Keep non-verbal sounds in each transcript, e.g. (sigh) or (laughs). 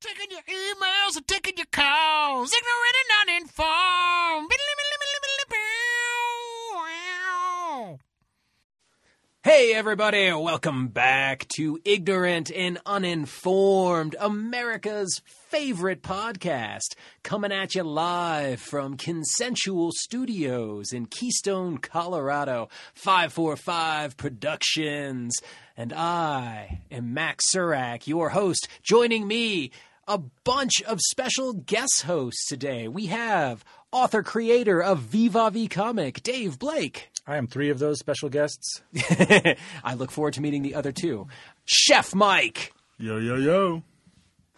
Taking your emails and taking your calls. Ignorant and uninformed. Hey everybody, welcome back to Ignorant and Uninformed, America's favorite podcast, coming at you live from Consensual Studios in Keystone, Colorado, 545 Productions. And I am Max Surak, your host. Joining me, a bunch of special guest hosts today. We have author creator of Viva V Comic, Dave Blake. (laughs) I am three of those special guests. I look forward to meeting the other two. Chef Mike, Yo, yo, yo.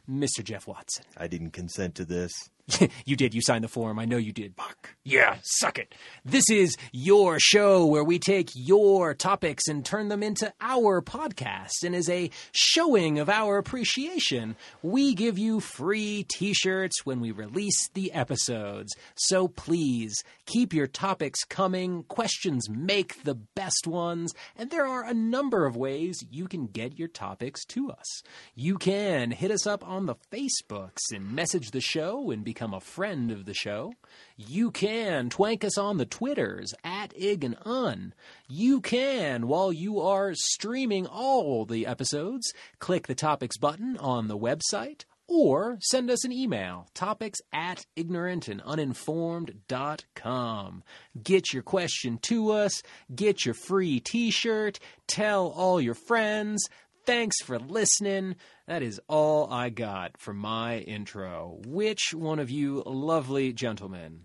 Mr. Jeff Watson. I didn't consent to this. (laughs) you did. You signed the form. I know you did. Fuck. Yeah, suck it. This is your show where we take your topics and turn them into our podcast. And as a showing of our appreciation, we give you free t shirts when we release the episodes. So please keep your topics coming. Questions make the best ones. And there are a number of ways you can get your topics to us. You can hit us up on the Facebooks and message the show and become a friend of the show. You can twank us on the Twitters at Ig and Un. You can, while you are streaming all the episodes, click the topics button on the website or send us an email topics at ignorant and ignorantanduninformed.com get your question to us get your free t-shirt tell all your friends thanks for listening that is all i got for my intro which one of you lovely gentlemen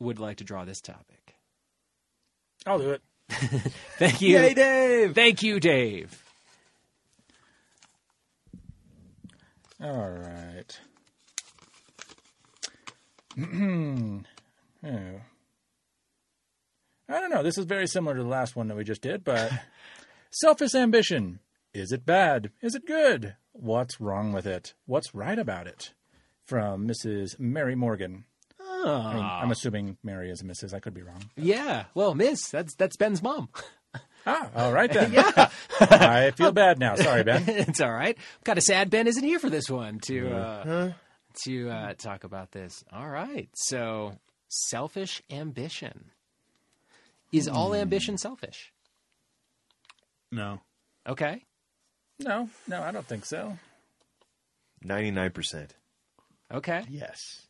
would like to draw this topic I'll do it. (laughs) thank you Yay, Dave! thank you dave All right. oh. (clears throat) I don't know. This is very similar to the last one that we just did, but (laughs) selfish ambition. Is it bad? Is it good? What's wrong with it? What's right about it? From Mrs. Mary Morgan. I mean, I'm assuming Mary is a Mrs. I could be wrong. yeah well miss that's that's ben's mom (laughs) Ah, all right then. (laughs) yeah. (laughs) I feel bad now. Sorry, Ben. it's all right. Kind of sad Ben isn't here for this one to uh, to uh, talk about this. All right. So, selfish ambition. Is all ambition selfish? No. Okay. No, no, I don't think so. 99%. Okay. Yes.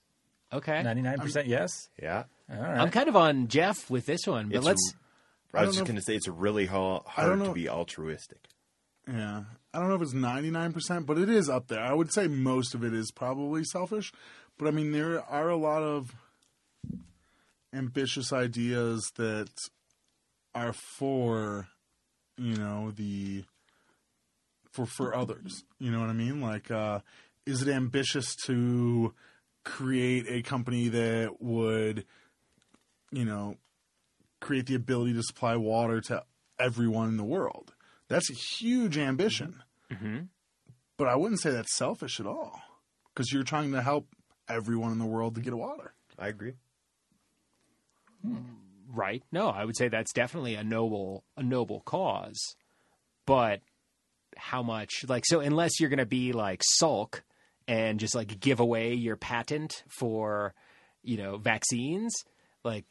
Okay. 99% yes. Yeah. All right. I'm kind of on Jeff with this one, but It's let's. I was don't just know going to say it's really ha- don't hard know. to be altruistic. Yeah. I don't know if it's 99%, but it is up there. I would say most of it is probably selfish. But I mean, there are a lot of ambitious ideas that are for, you know, the. For, for others, you know what I mean? Like, uh, is it ambitious to create a company that would, you know, create the ability to supply water to everyone in the world. That's a huge ambition. But I wouldn't say that's selfish at all because you're trying to help everyone in the world to get water. I agree. Right. No, I would say that's definitely a noble a noble cause. But how much like so unless you're going to be like Salk and just like give away your patent for, you know, vaccines, like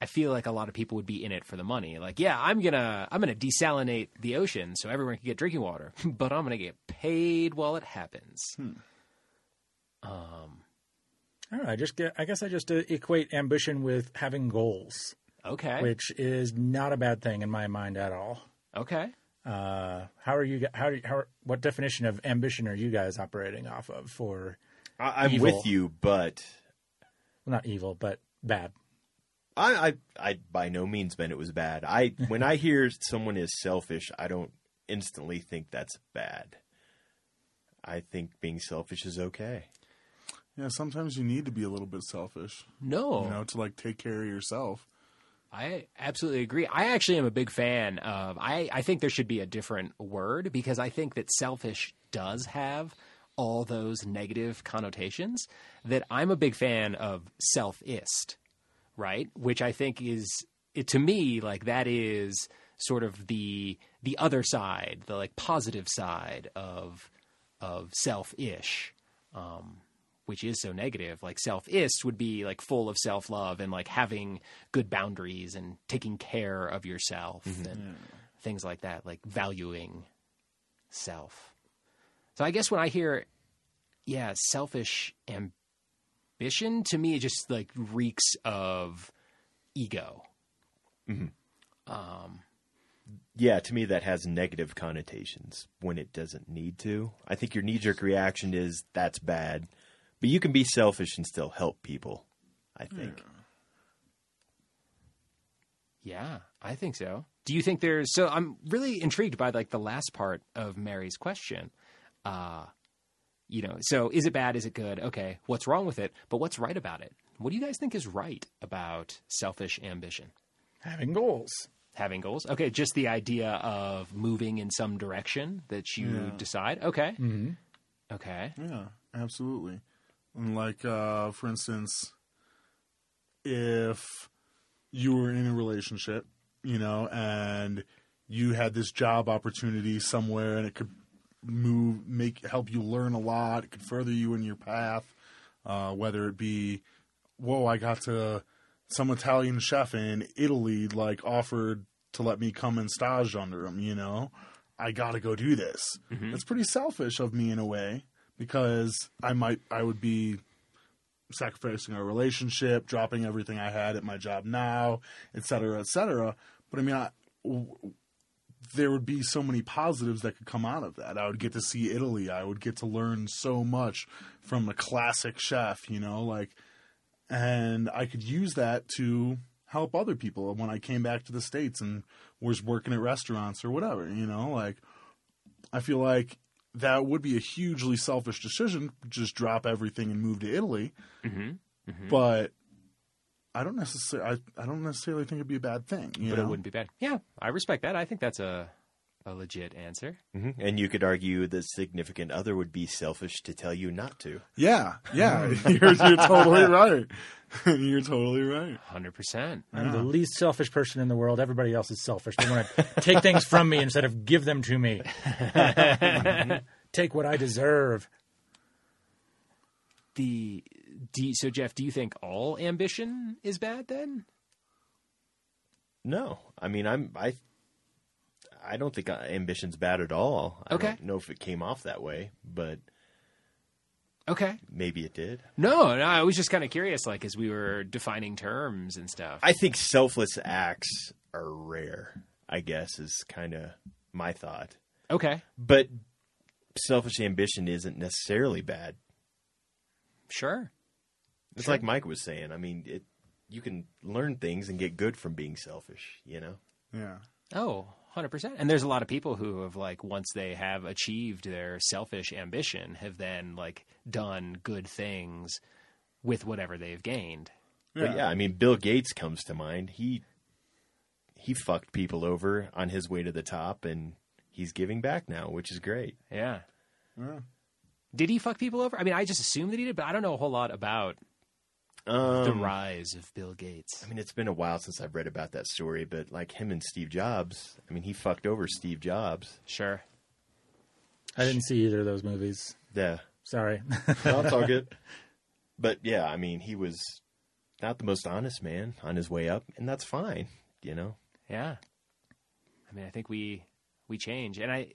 I feel like a lot of people would be in it for the money. Like, yeah, I'm to I'm to desalinate the ocean so everyone can get drinking water, (laughs) but I'm to get paid while it happens. Um I don't know. I just get. I guess I just uh, equate ambition with having goals, okay. which is not a bad thing in my mind at all. Okay. Uh, how are you? How do? You, how? What definition of ambition are you guys operating off of for? I- I'm Evil. with you, but Well, not evil, but bad. I, I, I by no means meant it was bad. I when I hear someone is selfish, I don't instantly think that's bad. I think being selfish is okay. Yeah, sometimes you need to be a little bit selfish, No. you know, to like take care of yourself. I absolutely agree. I actually am a big fan of. I, I think there should be a different word because I think that selfish does have all those negative connotations. That I'm a big fan of selfist, right? Which I think is it, to me like that is sort of the the other side, the like positive side of of selfish. um, which is so negative. Like self-ist would be like full of self-love and like having good boundaries and taking care of yourself mm-hmm. and things like that, like valuing self. So I guess when I hear, yeah, selfish ambition, to me it just like reeks of ego. Mm-hmm. Um, yeah, to me that has negative connotations when it doesn't need to. I think your knee jerk reaction is that's bad, but you can be selfish and still help people. I think. Yeah, I think so. Do you think there's so I'm really intrigued by like the last part of Mary's question. Uh you know, so is it bad? Is it good? Okay, what's wrong with it? But what's right about it? What do you guys think is right about selfish ambition? Having goals. Having goals? Okay, just the idea of moving in some direction that you Yeah. decide. Okay. Mm-hmm. Okay. Yeah, absolutely. And like, uh, for instance, if you were in a relationship, you know, and you had this job opportunity somewhere, and it could move, make help you learn a lot. It could further you in your path. Uh, whether it be, whoa, I got to some Italian chef in Italy like offered to let me come and stage under him. You know, I got to go do this. It's pretty selfish of me in a way because I might I would be sacrificing our relationship, dropping everything I had at my job now, et cetera, et cetera. But I mean, I, w- there would be so many positives that could come out of that. I would get to see Italy. I would get to learn so much from a classic chef, you know, like, and I could use that to help other people when I came back to the States and was working at restaurants or whatever, you know, like, I feel like that would be a hugely selfish decision, just drop everything and move to Italy. Mm-hmm. Mm-hmm. But I don't necessarily, I, I don't necessarily think it'd be a bad thing. But know? it wouldn't be bad. Yeah, I respect that. I think that's a a legit answer. hmm And you could argue the significant other would be selfish to tell you not to. Yeah, yeah, (laughs) you're, you're totally right. (laughs) you're totally right. 100%. I'm the least selfish person in the world. Everybody else is selfish. They want to (laughs) take things from me instead of give them to me. take what I deserve. the do you- so Jeff, do you think all ambition is bad then? No, I mean I'm I. I don't think uh, ambition's bad at all. I Okay. don't know if it came off that way, but Okay. maybe it did. No, no, I was just kind of curious like as we were defining terms and stuff. I think selfless acts are rare. I guess is kind of my thought. okay. But selfish ambition isn't necessarily bad. Sure. It's like Mike was saying. I mean, it you can learn things and get good from being selfish. You know. Yeah, Oh, 100%. And there's a lot of people who have like once they have achieved their selfish ambition have then like done good things with whatever they've gained. But yeah, I mean, Bill Gates comes to mind. He he fucked people over on his way to the top, and he's giving back now, which is great. Yeah. Did he fuck people over? I mean, I just assumed that he did, but I don't know a whole lot about Um, the rise of Bill Gates. I mean, it's been a while since I've read about that story, but like him and Steve Jobs, I mean, he fucked over Steve Jobs. Sure. I didn't see either of those movies. Yeah, Sorry. (laughs) no, it's all good. (laughs) But yeah, I mean, he was not the most honest man on his way up, and that's fine. You know. Yeah. I mean, I think we we change, and I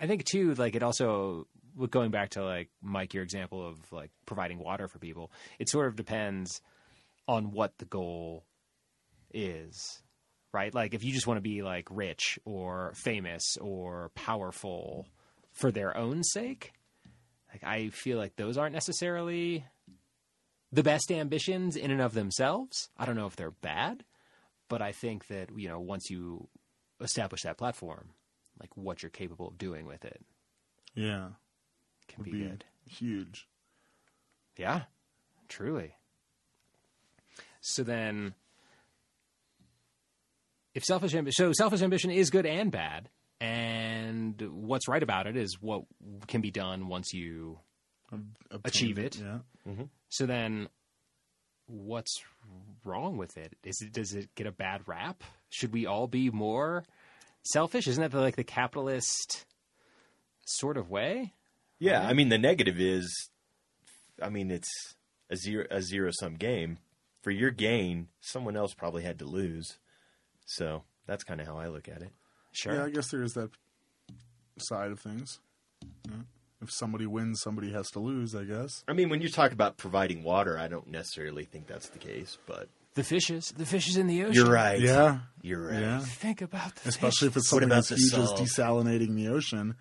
I think too like it also with going back to like Mike your example of like providing water for people. It sort of depends on what the goal is. Right? Like if you just want to be like rich or famous or powerful for their own sake, like I feel like those aren't necessarily the best ambitions in and of themselves. I don't know if they're bad, but I think that you know once you establish that platform, like what you're capable of doing with it yeah, can be, be good. huge. Yeah, truly. So then, if selfish ambition, so selfish ambition is good and bad, and what's right about it is what can be done once you Obtain Achieve it. Yeah, mm-hmm. So then, what's wrong with it? Is it does it get a bad rap? Should we all be more selfish? Isn't that the, like the capitalist sort of way? Yeah, I mean, the negative is I mean, it's a zero a zero sum game. For your gain, someone else probably had to lose. So that's kind of how I look at it. Sure. Yeah, I guess there is that side of things. Yeah. If somebody wins, somebody has to lose. I guess. I mean, when you talk about providing water, I don't necessarily think that's the case, but The fishes, the fishes in the ocean. you're right. Yeah, You're right. yeah. Think about the Especially if it's What something about as huge as desalinating the ocean.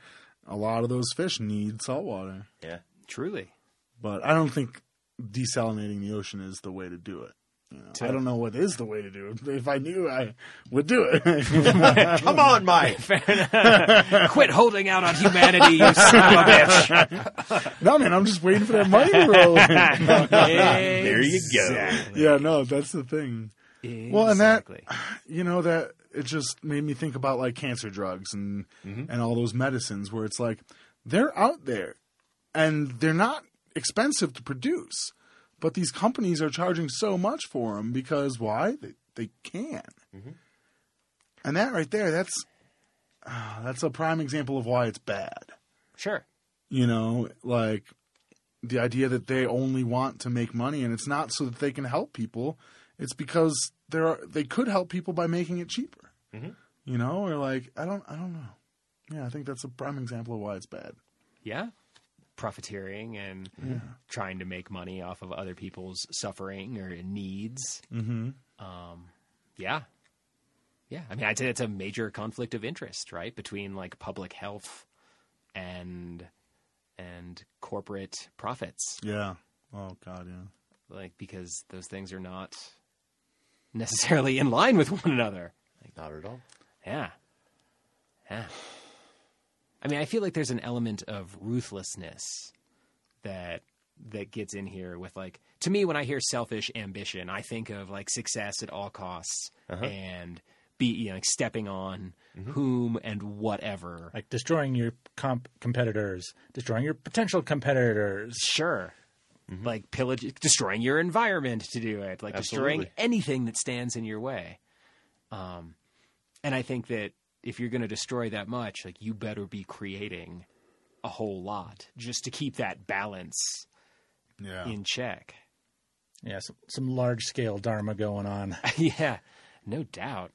A lot of those fish need salt water, Yeah. truly. but I don't think desalinating the ocean is the way to do it. You know, I don't know what is the way to do it. If I knew, I would do it. (laughs) Come on, Mike. (laughs) Quit holding out on humanity, you son of a bitch. (laughs) no, man, I'm just waiting for that money to roll. there you go. yeah, no, that's the thing. Well, and that- you know that it just made me think about like cancer drugs and and all those medicines where it's like they're out there and they're not expensive to produce but these companies are charging so much for them because why? They, they can. And that right there that's ah, that's a prime example of why it's bad. Sure. you know like the idea that they only want to make money and it's not so that they can help people it's because there are they could help people by making it cheaper you know or like i don't i don't know yeah i think that's a prime example of why it's bad Yeah. Profiteering and trying to make money off of other people's suffering or needs. mm-hmm Um, yeah. Yeah. I mean, I'd say it's a major conflict of interest, right? Between like public health and and corporate profits. yeah oh god yeah Like because those things are not necessarily in line with one another. Not at all. Yeah. Yeah. I mean, I feel like there's an element of ruthlessness that that gets in here with like to me when I hear selfish ambition, I think of like success at all costs uh-huh. and be you know like stepping on mm-hmm. whom and whatever. Like destroying your comp- competitors, destroying your potential competitors. Sure. Like pillage destroying your environment to do it, like destroying anything that stands in your way. Um and I think that if you're going to destroy that much, like you better be creating a whole lot just to keep that balance yeah in check. Yeah, some, some large scale dharma going on. (laughs) yeah, no doubt.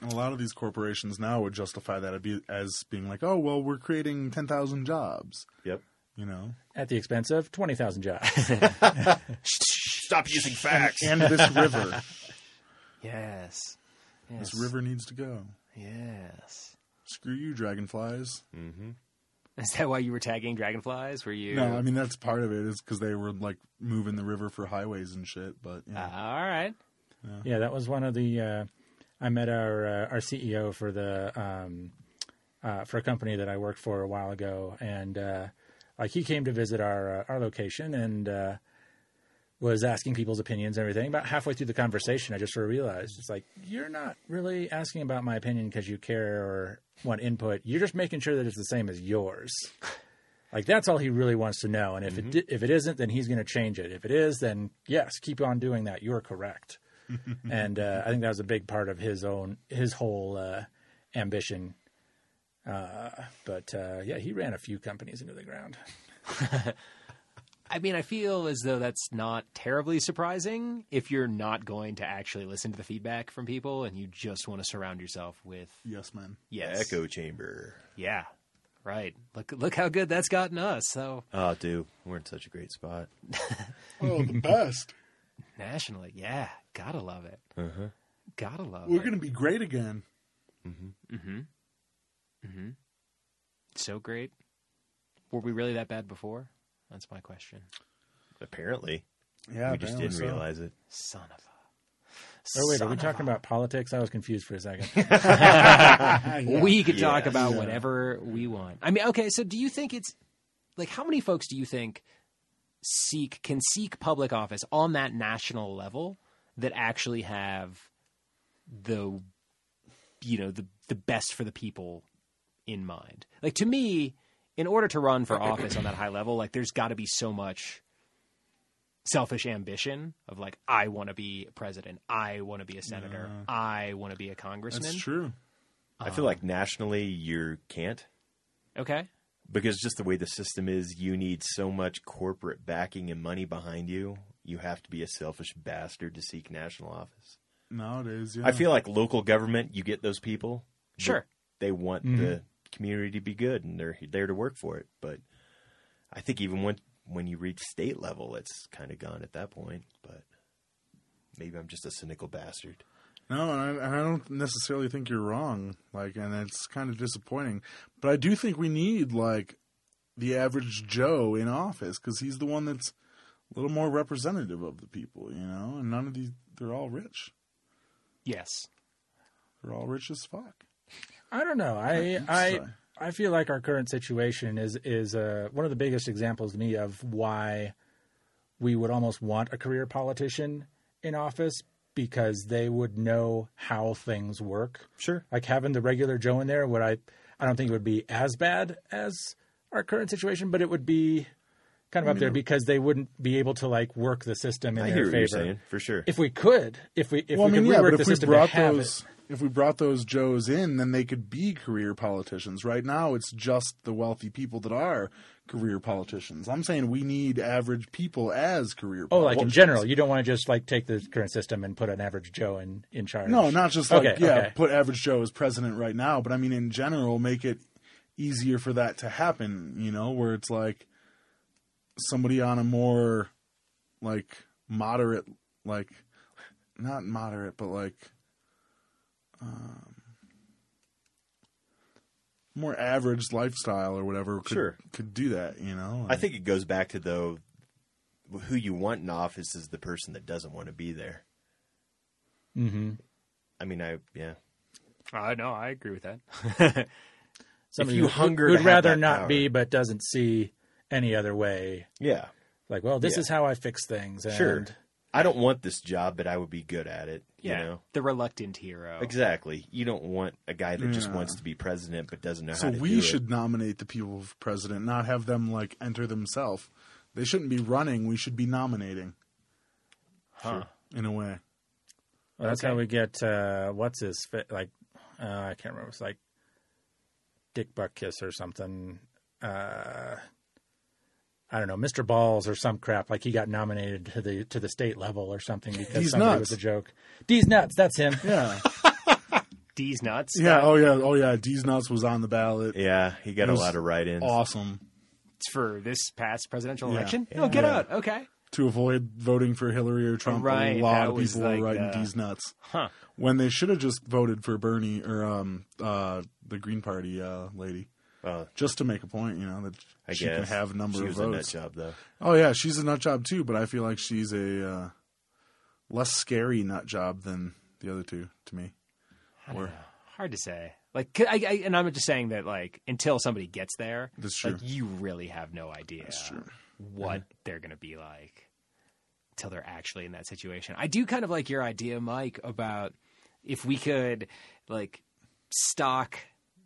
A lot of these corporations now would justify that as being like oh well we're creating 10,000 jobs Yep. You know At the expense of 20,000 jobs. (laughs) Stop using facts. and this river Yes. (laughs) yes. this river needs to go Yes. screw you dragonflies Is that why you were tagging dragonflies? Were you? no i mean that's part of it is because they were like moving the river for highways and shit but yeah. Ah, all right. yeah, that was one of the. Uh, I met our uh, our CEO for the um, uh, for a company that I worked for a while ago, and uh, like he came to visit our uh, our location and uh, was asking people's opinions and everything. About halfway through the conversation, I just sort of realized it's like you're not really asking about my opinion because you care or want input. You're just making sure that it's the same as yours. (laughs) Like that's all he really wants to know. And if it if it isn't, then he's going to change it. If it is, then yes, keep on doing that. You're correct. (laughs) and uh, I think that was a big part of his own his whole uh, ambition. Uh, but uh, yeah, he ran a few companies into the ground. (laughs) I mean, I feel as though that's not terribly surprising if you're not going to actually listen to the feedback from people and you just want to surround yourself with yes man yes, Echo chamber. yeah, right. Look, look how good that's gotten us. So Oh, dude, we're in such a great spot. (laughs) oh the best nationally, yeah, gotta love it. Gotta love it. we're gonna be great again Mm-hmm. So great. Were we really that bad before? That's my question. Apparently, yeah we just didn't so. realize it. Son of a. Oh wait, are we talking a- about politics? I was confused for a second. (laughs) (laughs) We could talk Yes. about Yeah. whatever we want. I mean, okay, so do you think it's like how many folks do you think seek can seek public office on that national level that actually have the you know the the best for the people in mind? Like to me, in order to run for office on that high level, like there's got to be so much selfish ambition of like I want to be president, I want to be a senator, I want to be a congressman. that's true I feel like nationally you can't, Okay. because just the way the system is, you need so much corporate backing and money behind you. You have to be a selfish bastard to seek national office. Nowadays, yeah. I feel like local government, you get those people. Sure. They want mm-hmm. the community to be good and they're there to work for it. But I think even when when you reach state level, it's kind of gone at that point. But maybe I'm just a cynical bastard. No, and I, and I don't necessarily think you're wrong. Like, and it's kind of disappointing. But I do think we need like the average Joe in office because he's the one that's a little more representative of the people, you know. And none of these, they're all rich. Yes. They're all rich as fuck. I don't know. I I so. I feel like our current situation is is uh, one of the biggest examples to me of why we would almost want a career politician in office because they would know how things work. Sure. Like having the regular Joe in there, would I? I don't think it would be as bad as our current situation, but it would be kind of up there because they wouldn't be able to like work the system in I their favor. you're saying for sure. If we could, if we if well, we I mean, could yeah, rework the if system to brought have those, it, if we brought those Joes in, then they could be career politicians. Right now, it's just the wealthy people that are career politicians. I'm saying we need average people as career. Politicians. Oh, like in general, you don't want to just like take the current system and put an average Joe in in charge. No, not just like Okay, yeah, okay. put average Joe as president right now, but I mean in general, make it easier for that to happen. You know, where it's like somebody on a more like moderate, like not moderate, but like um, more average lifestyle or whatever could Sure. could do that. You know, I think it goes back to though who you want in office is the person that doesn't want to be there. Mm-hmm. I mean, I yeah. I know. I agree with that. (laughs) Somebody you who hunger would to rather not power. be, but doesn't see any other way. Yeah. Like, well, this Yeah. is how I fix things. And Sure. I don't want this job, but I would be good at it. Yeah. You know? The reluctant hero. Exactly. You don't want a guy that just wants to be president but doesn't know So how to do that. So we do should nominate the people for president, not have them like enter themselves. They shouldn't be running. We should be nominating Huh. in a way. Well, that's Okay. how we get uh, what's his fa- like uh, I can't remember. It's like Dick Buttkiss or something. Uh, I don't know, Mr. Balls or some crap. Like he got nominated to the to the state level or something because D's somebody nuts. was a joke. Deez Nuts. That's him. Yeah, (laughs) Deez Nuts. yeah. Oh yeah, oh yeah. Deez Nuts was on the ballot. Yeah, he got It a was lot of write-ins. Awesome It's for this past presidential Yeah. election. No, get Yeah. out. Okay. to avoid voting for Hillary or Trump. Right, a lot that of was people like were writing the- Deez Nuts Huh. when they should have just voted for Bernie or um uh the Green Party uh lady Uh, just to make a point. You know that I she guess can have a number she of was a nut votes. job though. Oh yeah, she's a nut job too, but I feel like she's a uh, less scary nut job than the other two to me. Or Hard to say. Like, I, I- and I'm just saying that, like, until somebody gets there, That's true. like, you really have no idea true. what they're going to be like until they're actually in that situation. I do kind of like your idea, Mike, about if we could, like, stock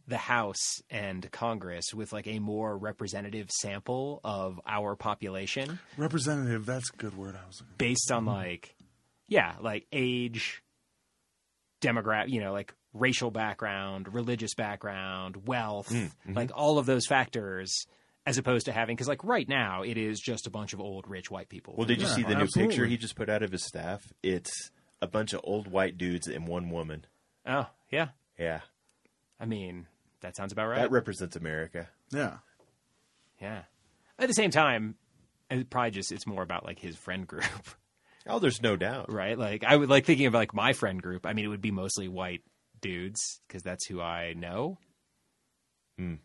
the House and Congress with, like, a more representative sample of our population representative, that's a good word. I was based on, mm-hmm. like, yeah, like age, demographic, you know, like racial background, religious background, wealth, mm, mm-hmm. like all of those factors, as opposed to having because like right now it is just a bunch of old rich white people. Well, did you Yeah, see the new absolutely. picture he just put out of his staff? It's a bunch of old white dudes and one woman. oh yeah, Yeah, I mean that sounds about right. that represents America. Yeah, yeah. At the same time, it probably just it's more about like his friend group, (laughs) Oh, there's no doubt. right? Like I would like thinking of like my friend group. I mean, it would be mostly white dudes because that's who I know.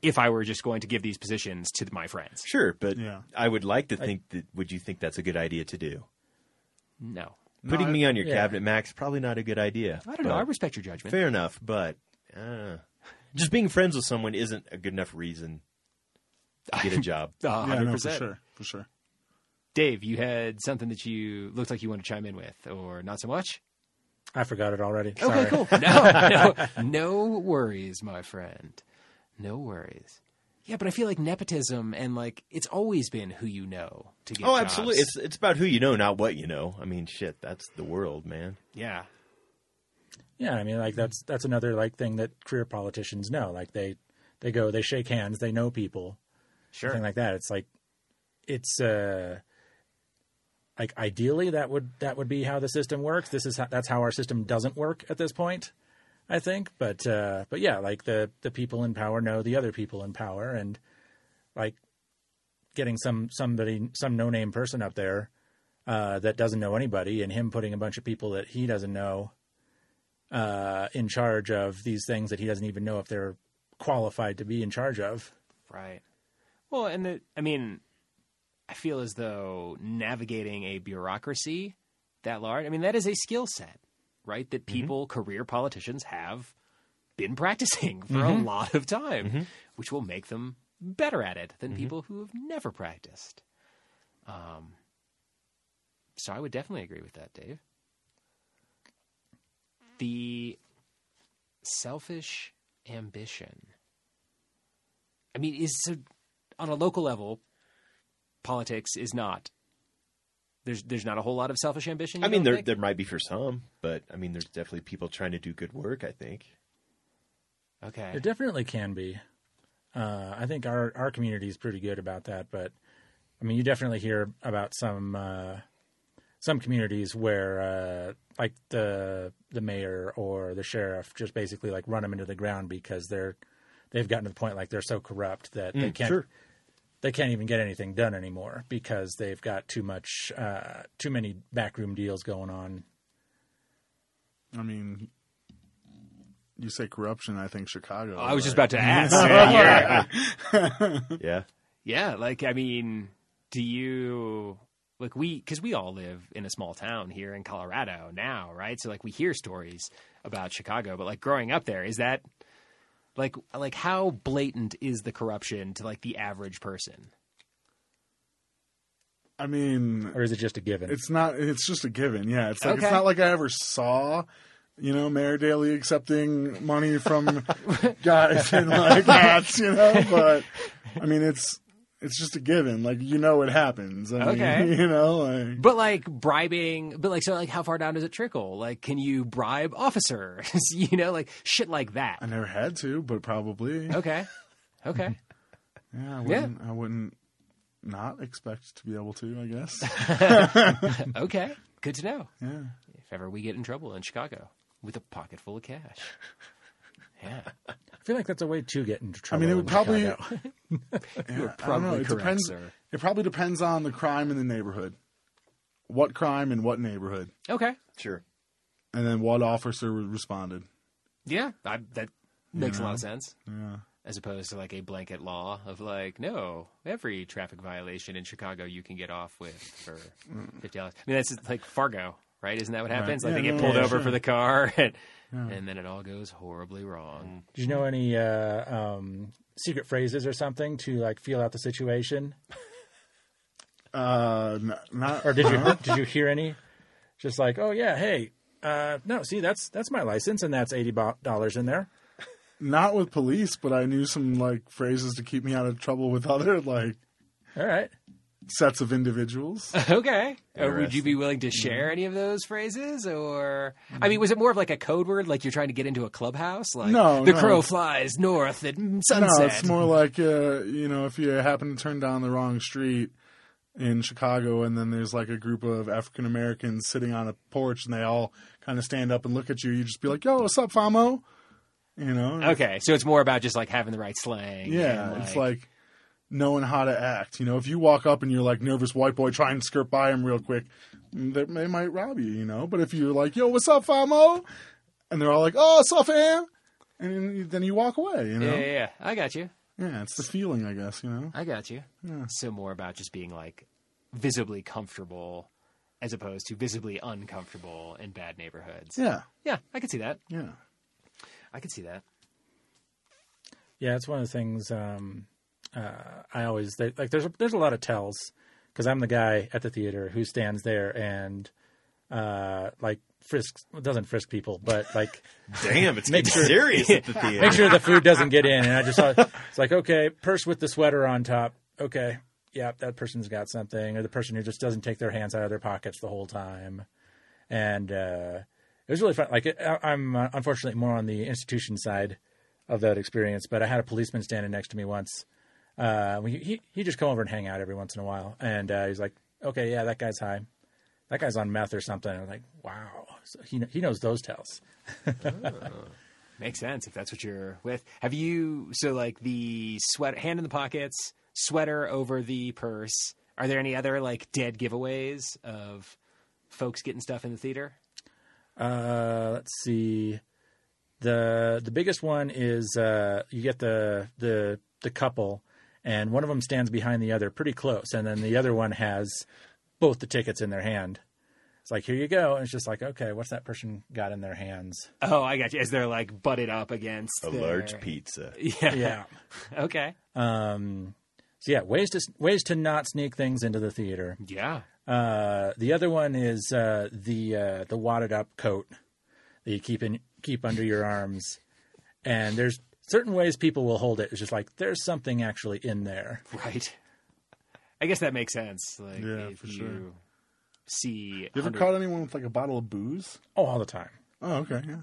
If I were just going to give these positions to my friends, Sure, but Yeah. I would like to think that. Would you think that's a good idea to do? no, Putting I- me on your yeah. cabinet, Max, probably not a good idea. I don't know. I respect your judgment. Fair enough, but uh, just being friends with someone isn't a good enough reason to get a (laughs) job. Uh, yeah, no, 100%. for sure, for sure. Dave, you had something that you looked like you wanted to chime in with, or not so much? I forgot it already. Sorry. Okay, cool. (laughs) No, no, no worries, my friend. No worries. Yeah, but I feel like nepotism and like it's always been who you know to get. Oh, jobs. absolutely. It's it's about who you know, not what you know. I mean, shit, that's the world, man. yeah, Yeah, I mean, like that's that's another like thing that career politicians know. Like they they go, they shake hands, they know people, Sure. something like that. It's like it's uh like ideally that would that would be how the system works. This is how, that's how our system doesn't work at this point, I think. But uh but yeah, like the the people in power know the other people in power, and like getting some somebody some no name person up there uh, that doesn't know anybody, and him putting a bunch of people that he doesn't know uh, in charge of these things that he doesn't even know if they're qualified to be in charge of. Right. Well, and the, I mean, I feel as though navigating a bureaucracy that large, I mean, that is a skill set, right? That people, career politicians have been (laughs) practicing for a lot of time, which will make them better at it than people who have never practiced. Um, so I would definitely agree with that, Dave. The selfish ambition. I mean, is so on a local level, politics is not. There's there's not a whole lot of selfish ambition. I mean, there think? there might be for some, but I mean, there's definitely people trying to do good work. I think. okay. It definitely can be. Uh, I think our our community is pretty good about that, but I mean, you definitely hear about some uh, some communities where uh, like the the mayor or the sheriff just basically like run them into the ground because they're they've gotten to the point like they're so corrupt that they can't sure. they can't even get anything done anymore because they've got too much uh, too many backroom deals going on. I mean, you say corruption. I think Chicago. I was just about to ask. (laughs) yeah. (laughs) Yeah. yeah, like I mean, do you like we because we all live in a small town here in Colorado now, right? So like we hear stories about Chicago, but like growing up there, is that like like how blatant is the corruption to like the average person? I mean, Or is it just a given? it's not. It's just a given. Yeah, it's like Okay. it's not like I ever saw. You know, Mayor Daley accepting money from (laughs) guys in like hats, you know, but I mean, it's it's just a given. Like you know, it happens. I mean, Okay. (laughs) you know, like But like bribing, but like so like how far down does it trickle? Like can you bribe officers? (laughs) you know, like shit like that. I never had to, but probably. Okay. Okay. (laughs) Yeah, I wouldn't. I wouldn't not expect to be able to. I guess. okay. Good to know. Yeah. If ever we get in trouble in Chicago with a pocket full of cash. Yeah. (laughs) I feel like that's a way to get into trouble. I mean, it would in probably. Chicago. (laughs) (laughs) Yeah, I don't know. probably It correct, depends. sir. It probably depends on the crime in the neighborhood. What crime in what neighborhood, Okay. Sure. and then what officer responded. Yeah. I, that makes a lot of sense. Yeah. As opposed to like a blanket law of like, no, every traffic violation in Chicago you can get off with for mm. fifty dollars. I mean, that's just like Fargo, right? Isn't that what happens? Like Yeah, they get pulled yeah, over sure. for the car, (laughs) and, and then it all goes horribly wrong. Did you know any uh, um, secret phrases or something to like feel out the situation, (laughs) Uh, n- not or did you did you hear any? Just like, oh yeah, hey, uh, no, see, that's that's my license, and that's eighty dollars in there. not with police, but I knew some like phrases to keep me out of trouble with other like All right, sets of individuals. (laughs) Okay. Uh, would you be willing to Mm-hmm. share any of those phrases, or I mean, was it more of like a code word, like you're trying to get into a clubhouse, like No, the no. crow flies north at sunset? No, it's more like uh, you know, if you happen to turn down the wrong street in Chicago, and then there's like a group of African Americans sitting on a porch, and they all kind of stand up and look at you. You just be like, "Yo, what's up, Famo?" You know? Okay, so it's more about just like having the right slang. Yeah, and, it's like knowing how to act. You know, if you walk up and you're like nervous white boy trying to skirt by him real quick, they, they might rob you. You know, but if you're like, "Yo, what's up, Famo?" and they're all like, "Oh, what's up, fam?" and then you walk away. You know, yeah, yeah, yeah. I got you. yeah, it's the feeling, I guess. You know. I got you. Yeah. So more about just being like visibly comfortable as opposed to visibly uncomfortable in bad neighborhoods. Yeah, Yeah, I could see that. yeah. I could see that. yeah, it's one of the things um, uh, I always they, like. There's a, there's a lot of tells because I'm the guy at the theater who stands there and uh, like frisks doesn't frisk people, but like (laughs) Damn, it's Make sure- serious at the theater. (laughs) make sure the food doesn't get in. And I just saw (laughs) it's like, okay, purse with the sweater on top. Okay, yeah, that person's got something, or the person who just doesn't take their hands out of their pockets the whole time. And uh, it was really fun. Like I, I'm uh, unfortunately more on the institution side of that experience, but I had a policeman standing next to me once Uh, he, he he just come over and hang out every once in a while, and uh, he's like, okay, yeah, that guy's high, that guy's on meth or something. I'm like, wow, so he he knows those tells. Makes sense if that's what you're with. Have you so like the sweat hand in the pockets, sweater over the purse? Are there any other like dead giveaways of folks getting stuff in the theater? Uh, let's see. the The biggest one is uh, you get the the the couple, and one of them stands behind the other pretty close, and then the other one has both the tickets in their hand. It's like here you go, and it's just like okay, what's that person got in their hands? Oh, I got you. As they're like butted up against A their- large pizza. Yeah. Yeah. (laughs) Okay. Um, so yeah, ways to ways to not sneak things into the theater. Yeah. Uh, the other one is uh, the uh, the wadded up coat that you keep in keep under your arms, and there's certain ways people will hold it. It's just like there's something actually in there. Right. I guess that makes sense. Like Yeah, if for you sure. see You ever 100 caught anyone with like a bottle of booze? Oh, all the time. Oh, okay, yeah.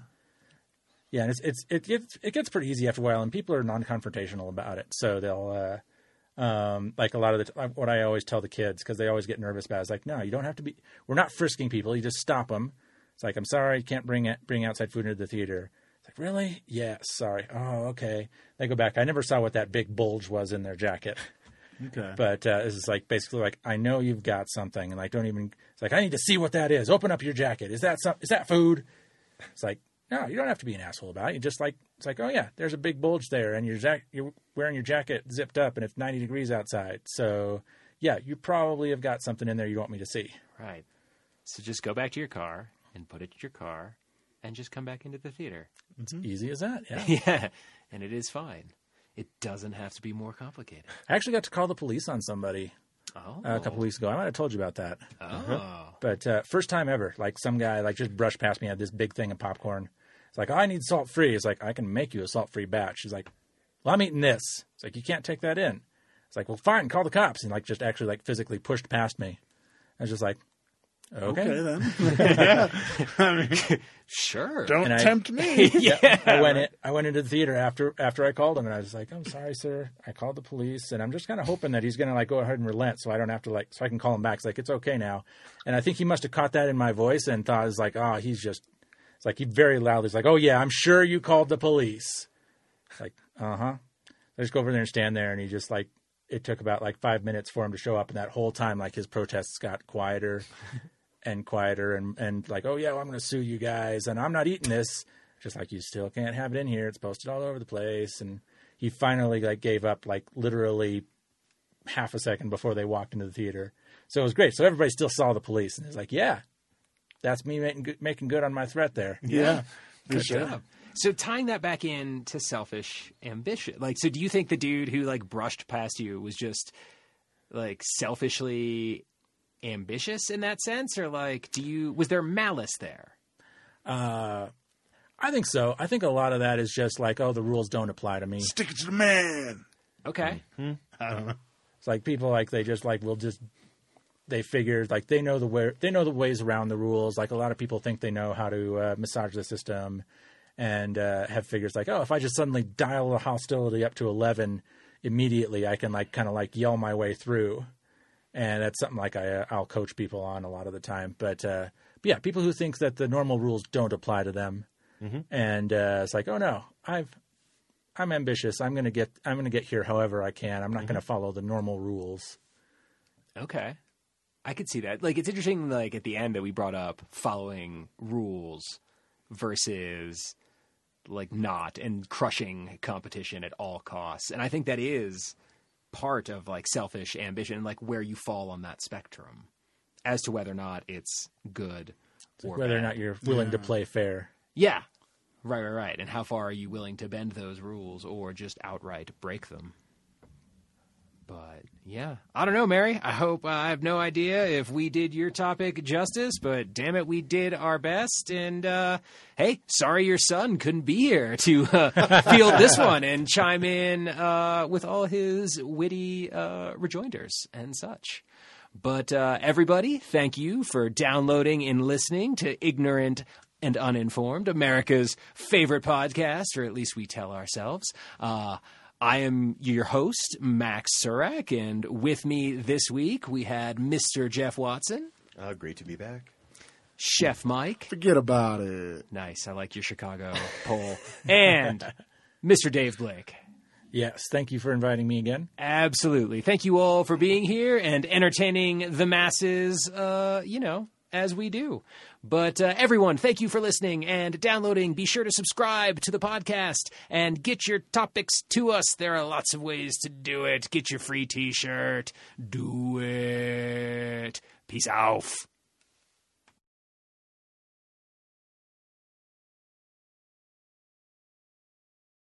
Yeah, and it's it's it gets it gets pretty easy after a while, and people are non-confrontational about it. So they'll uh, um, like a lot of the what I always tell the kids because they always get nervous about. it, Is like, no, you don't have to be. We're not frisking people. You just stop them. It's like, I'm sorry, you can't bring it, bring outside food into the theater. It's like, really? Yes, sorry. Oh, okay. They go back. I never saw what that big bulge was in their jacket. Okay. But uh, this is like basically like I know you've got something, and like don't even. It's like I need to see what that is. Open up your jacket. Is that some? Is that food? It's like no, you don't have to be an asshole about it. You just like it's like oh yeah, there's a big bulge there, and your jack you're wearing your jacket zipped up, and it's 90 degrees outside. So yeah, you probably have got something in there you want me to see. Right. So just go back to your car and put it in your car and just come back into the theater. It's easy as that. Yeah. (laughs) Yeah. And it is fine. It doesn't have to be more complicated. I actually got to call the police on somebody Oh. uh, a couple weeks ago. I might have told you about that. Oh. But uh, first time ever, like some guy like just brushed past me, had this big thing of popcorn. It's like, oh, I need salt free. It's like, I can make you a salt free batch. She's like, well, I'm eating this. It's like, you can't take that in. It's like, well, fine, call the cops. And like just actually like physically pushed past me. I was just like, okay. Okay then. (laughs) yeah. (laughs) I mean, Sure. don't And I- tempt me. (laughs) yeah. I went in, I went into the theater after after I called him, and I was like, "I'm sorry, sir. I called the police, and I'm just kind of hoping that he's going to like go ahead and relent, so I don't have to like, so I can call him back. It's like it's okay now." And I think he must have caught that in my voice and thought it's like, "Oh, he's just." It's like he very loudly. He's like, "Oh yeah, I'm sure you called the police." It's like, uh huh. I just go over there and stand there, and he just like it took about like five minutes for him to show up, and that whole time, like his protests got quieter and quieter, and and like, "Oh yeah, well, I'm going to sue you guys, and I'm not eating this." Just like you still can't have it in here. It's posted all over the place, and he finally like gave up, like literally half a second before they walked into the theater. So it was great. So everybody still saw the police, and it's like, yeah, that's me making good, making good on my threat there. yeah. For Good sure. job. So tying that back in to selfish ambition, like, so do you think the dude who like brushed past you was just like selfishly ambitious in that sense, or like, do you was there malice there? Uh, I think so. I think a lot of that is just like, oh, the rules don't apply to me. Stick it to the man. Okay, hmm I don't know. It's like people like they just like will just they figure like they know the way they know the ways around the rules. Like a lot of people think they know how to uh, massage the system and uh, have figures like, oh, if I just suddenly dial the hostility up to eleven immediately, I can like kind of like yell my way through. And that's something like I uh, I'll coach people on a lot of the time. But, uh, but yeah, people who think that the normal rules don't apply to them, and uh, it's like, oh no, I've I'm ambitious. I'm gonna get I'm gonna get here however I can. I'm not gonna follow the normal rules. okay, I could see that. Like, it's interesting. Like at the end that we brought up following rules versus like not and crushing competition at all costs, and I think that is part of like selfish ambition, like where you fall on that spectrum, as to whether or not it's good or Whether or not you're willing to play fair. Yeah. Right, right, right. And how far are you willing to bend those rules or just outright break them? But yeah, I don't know, Mary. I hope uh, I have no idea if we did your topic justice, but damn it, we did our best. And uh, hey, sorry your son couldn't be here to uh, (laughs) field this one and chime in uh, with all his witty uh, rejoinders and such. But uh, everybody, thank you for downloading and listening to Ignorant and Uninformed, America's favorite podcast, or at least we tell ourselves. I am your host, Max Surak, and with me this week we had Mr. Jeff Watson, Uh, great to be back. Chef Mike. Forget about it. Nice, I like your Chicago (laughs) poll. And Mr. Dave Blake. Yes, thank you for inviting me again. Absolutely. Thank you all for being here and entertaining the masses, uh, you know, as we do. But uh, everyone, thank you for listening and downloading. Be sure to subscribe to the podcast and get your topics to us. There are lots of ways to do it. Get your free t shirt. Do it. Peace out.